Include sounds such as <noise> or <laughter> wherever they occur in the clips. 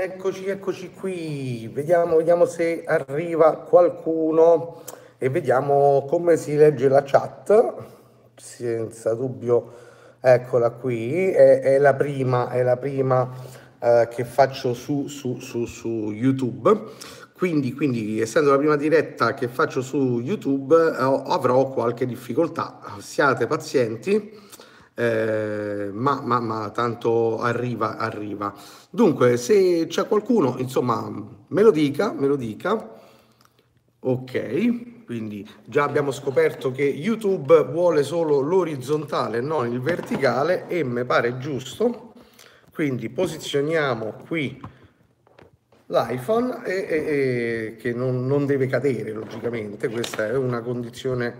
Eccoci, eccoci qui. Vediamo, vediamo se arriva qualcuno e vediamo come si legge la chat. Senza dubbio, eccola qui. È, è la prima, è la prima eh, che faccio su, su, su, su YouTube. Quindi, quindi, essendo la prima diretta che faccio su YouTube, eh, avrò qualche difficoltà. Siate pazienti eh, ma, ma, ma, tanto arriva, arriva. Dunque, se c'è qualcuno, insomma, me lo dica, me lo dica. Ok, quindi già abbiamo scoperto che YouTube vuole solo l'orizzontale, non il verticale e mi pare giusto. Quindi posizioniamo qui l'iPhone e, e, e che non, non deve cadere logicamente, questa è una condizione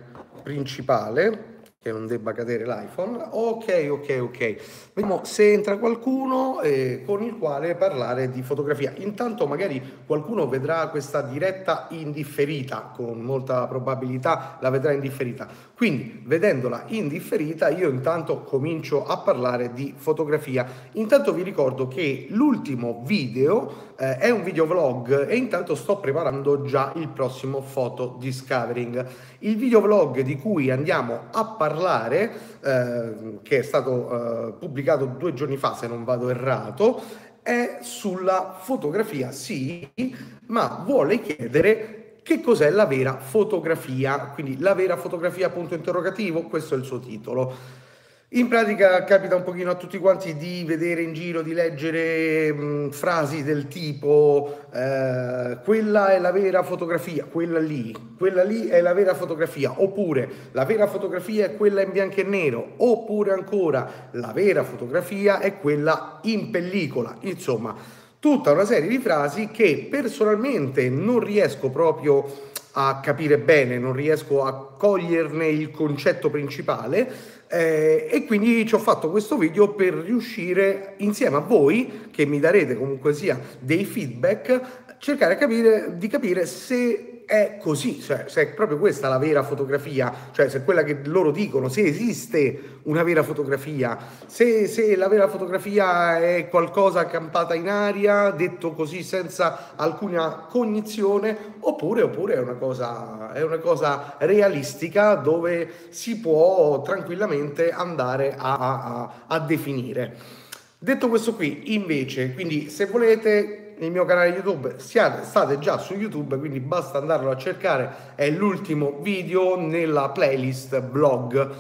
principale che non debba cadere l'iPhone. Ok, ok, ok. Vediamo se entra qualcuno eh, con il quale parlare di fotografia. Intanto magari qualcuno vedrà questa diretta indifferita, con molta probabilità la vedrà indifferita. Quindi, vedendola indifferita, io intanto comincio a parlare di fotografia. Intanto vi ricordo che l'ultimo video eh, è un video vlog e intanto sto preparando già il prossimo photo discovering. Il video vlog di cui andiamo a parlare, eh, che è stato eh, pubblicato due giorni fa se non vado errato, è sulla fotografia, sì, ma vuole chiedere che cos'è la vera fotografia, quindi la vera fotografia punto interrogativo, questo è il suo titolo. In pratica capita un pochino a tutti quanti di vedere in giro, di leggere mh, frasi del tipo eh, quella è la vera fotografia, quella lì, quella lì è la vera fotografia, oppure la vera fotografia è quella in bianco e nero, oppure ancora la vera fotografia è quella in pellicola, insomma tutta una serie di frasi che personalmente non riesco proprio a capire bene, non riesco a coglierne il concetto principale eh, e quindi ci ho fatto questo video per riuscire insieme a voi, che mi darete comunque sia dei feedback, cercare capire, di capire se è così, cioè se è proprio questa la vera fotografia, cioè se quella che loro dicono, se esiste una vera fotografia, se, se la vera fotografia è qualcosa campata in aria, detto così senza alcuna cognizione, oppure, oppure è, una cosa, è una cosa realistica dove si può tranquillamente andare a, a, a definire. Detto questo qui, invece, quindi se volete nel mio canale YouTube, siate, state già su YouTube, quindi basta andarlo a cercare, è l'ultimo video nella playlist blog.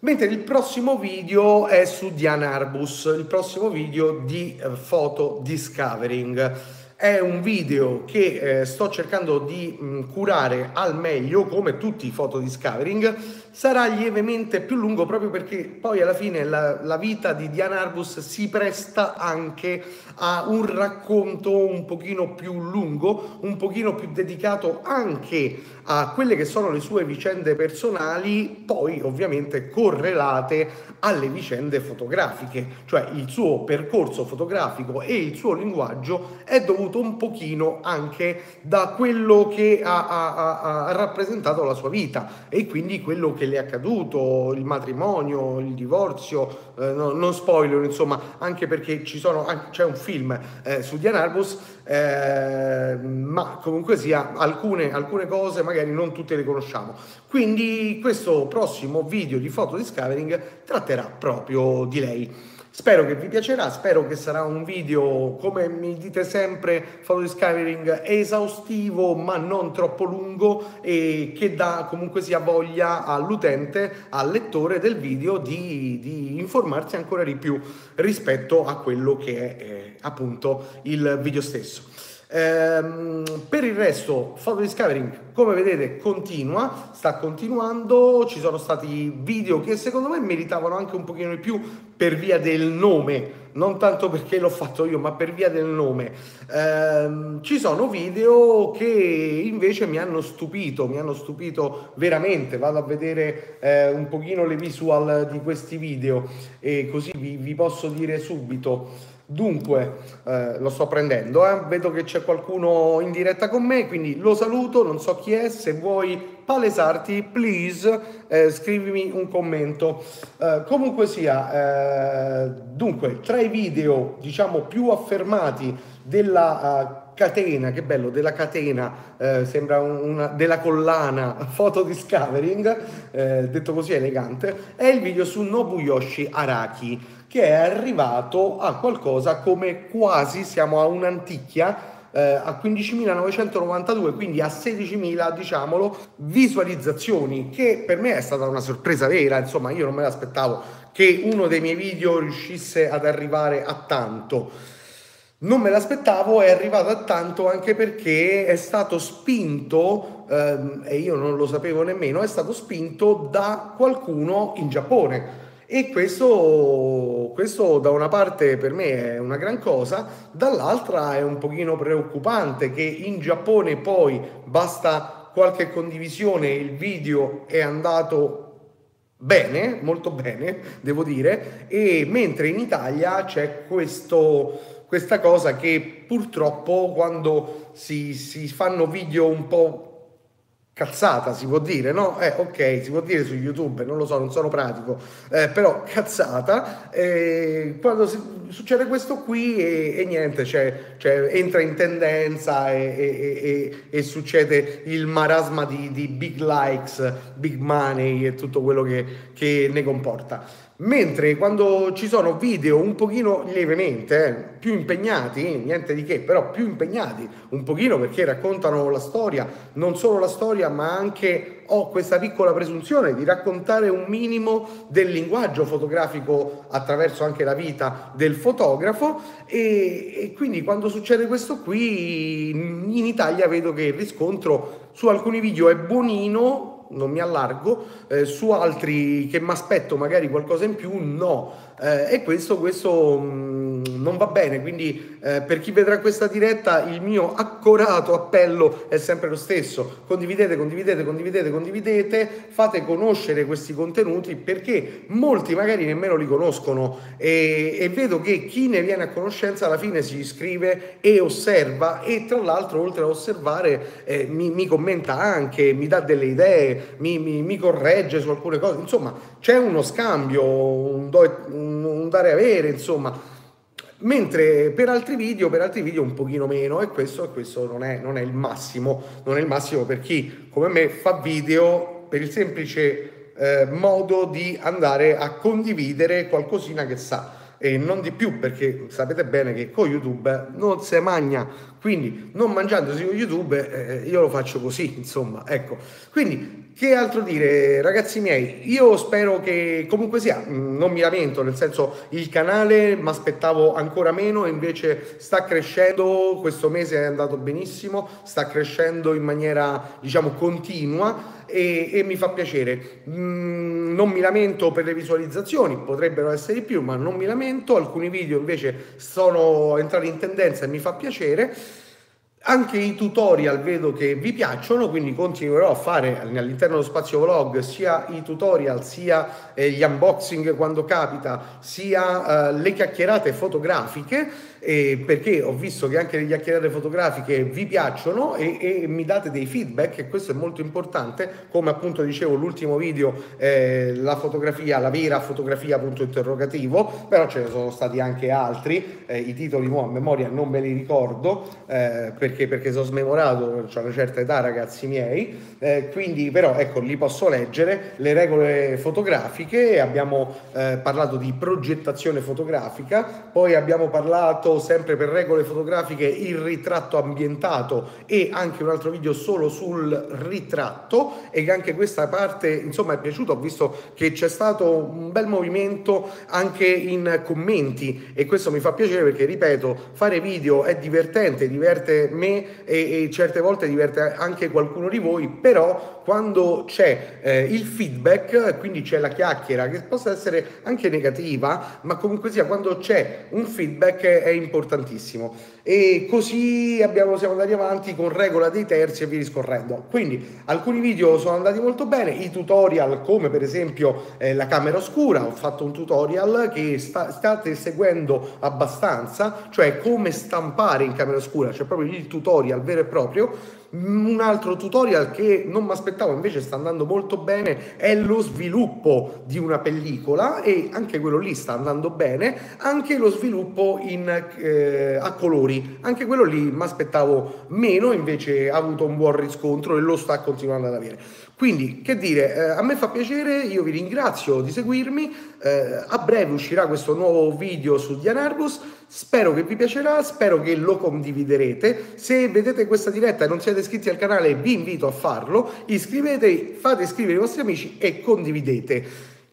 Mentre il prossimo video è su Diana Arbus, il prossimo video di eh, Photo Discovering. È un video che eh, sto cercando di mh, curare al meglio, come tutti i photo discovering. Sarà lievemente più lungo proprio perché poi alla fine la, la vita di Diana Arbus si presta anche a un racconto un pochino più lungo, un pochino più dedicato anche a quelle che sono le sue vicende personali, poi ovviamente correlate alle vicende fotografiche, cioè il suo percorso fotografico e il suo linguaggio è dovuto un pochino anche da quello che ha, ha, ha rappresentato la sua vita e quindi quello che le è accaduto, il matrimonio, il divorzio, eh, no, non spoiler insomma, anche perché ci sono, c'è un film eh, su Diana Arbus, eh, ma comunque sia alcune, alcune cose magari non tutte le conosciamo. Quindi questo prossimo video di Photo Discovering tratterà proprio di lei. Spero che vi piacerà, spero che sarà un video, come mi dite sempre, Photo Discovering esaustivo ma non troppo lungo e che dà comunque sia voglia all'utente, al lettore del video di, di informarsi ancora di più rispetto a quello che è eh, appunto il video stesso. Ehm, per il resto, Photo Discovering, come vedete, continua, sta continuando. Ci sono stati video che secondo me meritavano anche un pochino di più per via del nome, non tanto perché l'ho fatto io, ma per via del nome. Ehm, ci sono video che invece mi hanno stupito, mi hanno stupito veramente. Vado a vedere eh, un pochino le visual di questi video e così vi, vi posso dire subito. Dunque, eh, lo sto prendendo, eh? vedo che c'è qualcuno in diretta con me, quindi lo saluto, non so chi è, se vuoi palesarti, please, eh, scrivimi un commento. Eh, comunque sia, eh, dunque, tra i video, diciamo, più affermati della uh, catena, che bello, della catena, eh, sembra una, della collana <laughs> Photo Discovering, eh, detto così elegante, è il video su Nobuyoshi Araki, che è arrivato a qualcosa come quasi, siamo a un'anticchia, eh, a 15.992, quindi a 16.000, diciamolo, visualizzazioni, che per me è stata una sorpresa vera, insomma io non me l'aspettavo che uno dei miei video riuscisse ad arrivare a tanto. Non me l'aspettavo, è arrivato a tanto anche perché è stato spinto, ehm, e io non lo sapevo nemmeno, è stato spinto da qualcuno in Giappone. E questo, questo da una parte per me è una gran cosa, dall'altra è un pochino preoccupante che in Giappone poi basta qualche condivisione, il video è andato bene, molto bene, devo dire, e mentre in Italia c'è questo questa cosa che purtroppo quando si, si fanno video un po' cazzata si può dire, no? Eh, ok, si può dire su YouTube, non lo so, non sono pratico, eh, però <laughs> cazzata, eh, quando si, succede questo qui e, e niente, cioè, cioè, entra in tendenza e, e, e, succede il marasma di, di, big likes, big money e tutto quello che, che ne comporta. Mentre quando ci sono video un pochino lievemente eh, più impegnati, niente di che, però più impegnati un pochino perché raccontano la storia, non solo la storia, ma anche ho questa piccola presunzione di raccontare un minimo del linguaggio fotografico attraverso anche la vita del fotografo. E, e quindi quando succede questo qui in Italia vedo che il riscontro su alcuni video è buonino non mi allargo, eh, su altri che mi aspetto magari qualcosa in più no. Eh, e questo, questo mm, non va bene, quindi eh, per chi vedrà questa diretta il mio accorato appello è sempre lo stesso, condividete, condividete, condividete, condividete, fate conoscere questi contenuti perché molti magari nemmeno li conoscono. E, e vedo che chi ne viene a conoscenza alla fine si iscrive e osserva e tra l'altro oltre a osservare eh, mi, mi, commenta anche, mi dà delle idee, mi, mi, mi, corregge su alcune cose, insomma c'è uno scambio, un, do, un un dare avere, insomma. Mentre per altri video, per altri video un pochino meno, e questo, questo non, è, non è il massimo, non è il massimo per chi come me fa video per il semplice eh, modo di andare a condividere qualcosina che sa e non di più perché sapete bene che con YouTube non si magna quindi non mangiandosi con YouTube eh, io lo faccio così insomma ecco. Quindi che altro dire, ragazzi miei? Io spero che comunque sia, mm, non mi lamento, nel senso il canale mi aspettavo ancora meno, invece sta crescendo, questo mese è andato benissimo, sta crescendo in maniera diciamo continua e, e mi fa piacere. Mm, non mi lamento per le visualizzazioni, potrebbero essere di più, ma non mi lamento, alcuni video invece sono entrati in tendenza e mi fa piacere. Anche i tutorial vedo che vi piacciono, quindi continuerò a fare all'interno dello spazio vlog sia i tutorial, sia eh, gli unboxing quando capita, sia eh, le chiacchierate fotografiche eh, perché ho visto che anche le chiacchierate fotografiche vi piacciono e, e, mi date dei feedback e questo è molto importante, come appunto dicevo l'ultimo video, eh, la fotografia, la vera fotografia punto interrogativo, però ce ne sono stati anche altri, eh, i titoli a memoria non me li ricordo eh, perché, perché sono smemorato, ho una certa età ragazzi miei, eh, quindi però ecco li posso leggere, le regole fotografiche, abbiamo eh, parlato di progettazione fotografica, poi abbiamo parlato sempre per regole fotografiche il ritratto ambientato e anche un altro video solo sul ritratto e che anche questa parte insomma è piaciuto, ho visto che c'è stato un bel movimento anche in commenti e questo mi fa piacere perché ripeto fare video è divertente, diverte me e, e certe volte diverte anche qualcuno di voi però quando c'è eh, il feedback, quindi c'è la chiacchiera che possa essere anche negativa, ma comunque sia quando c'è un feedback è importantissimo. E così abbiamo, siamo andati avanti con regola dei terzi e via discorrendo. Quindi alcuni video sono andati molto bene, i tutorial come per esempio eh, la camera oscura, ho fatto un tutorial che sta, state seguendo abbastanza, cioè come stampare in camera oscura, cioè proprio il tutorial vero e proprio un altro tutorial che non mi aspettavo invece sta andando molto bene è lo sviluppo di una pellicola e anche quello lì sta andando bene, anche lo sviluppo in eh, a colori. Anche quello lì mi aspettavo meno, invece ha avuto un buon riscontro e lo sta continuando ad avere. Quindi, che dire, eh, a me fa piacere, io vi ringrazio di seguirmi, eh, a breve uscirà questo nuovo video su Dianarbus, spero che vi piacerà, spero che lo condividerete, se vedete questa diretta e non siete iscritti al canale vi invito a farlo, iscrivetevi, fate iscrivere i vostri amici e condividete.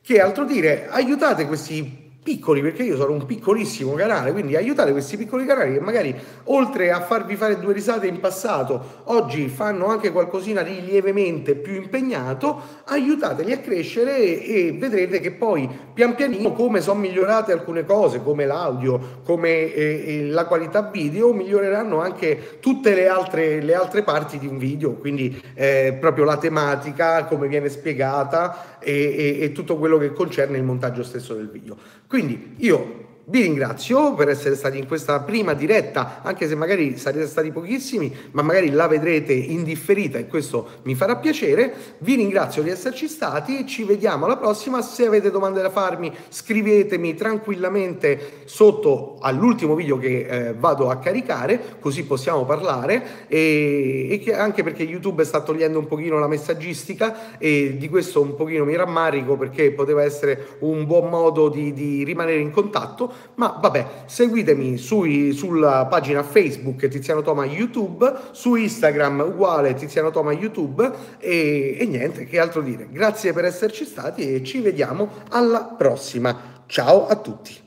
Che altro dire, aiutate questi piccoli, perché io sono un piccolissimo canale, quindi aiutate questi piccoli canali che magari oltre a farvi fare due risate in passato, oggi fanno anche qualcosina di lievemente più impegnato, aiutateli a crescere e, vedrete che poi pian pianino come sono migliorate alcune cose, come l'audio, come eh, la qualità video, miglioreranno anche tutte le altre, le altre parti di un video, quindi eh, proprio la tematica, come viene spiegata e, e, e tutto quello che concerne il montaggio stesso del video. Quindi io vi ringrazio per essere stati in questa prima diretta, anche se magari sarete stati pochissimi, ma magari la vedrete indifferita e questo mi farà piacere. Vi ringrazio di esserci stati, ci vediamo alla prossima. Se avete domande da farmi, scrivetemi tranquillamente sotto all'ultimo video che eh, vado a caricare, così possiamo parlare e, e anche perché YouTube sta togliendo un pochino la messaggistica e di questo un pochino mi rammarico perché poteva essere un buon modo di, di rimanere in contatto ma vabbè, seguitemi sui, sulla pagina Facebook Tiziano Toma YouTube, su Instagram uguale Tiziano Toma YouTube e, e niente, che altro dire. Grazie per esserci stati e ci vediamo alla prossima. Ciao a tutti.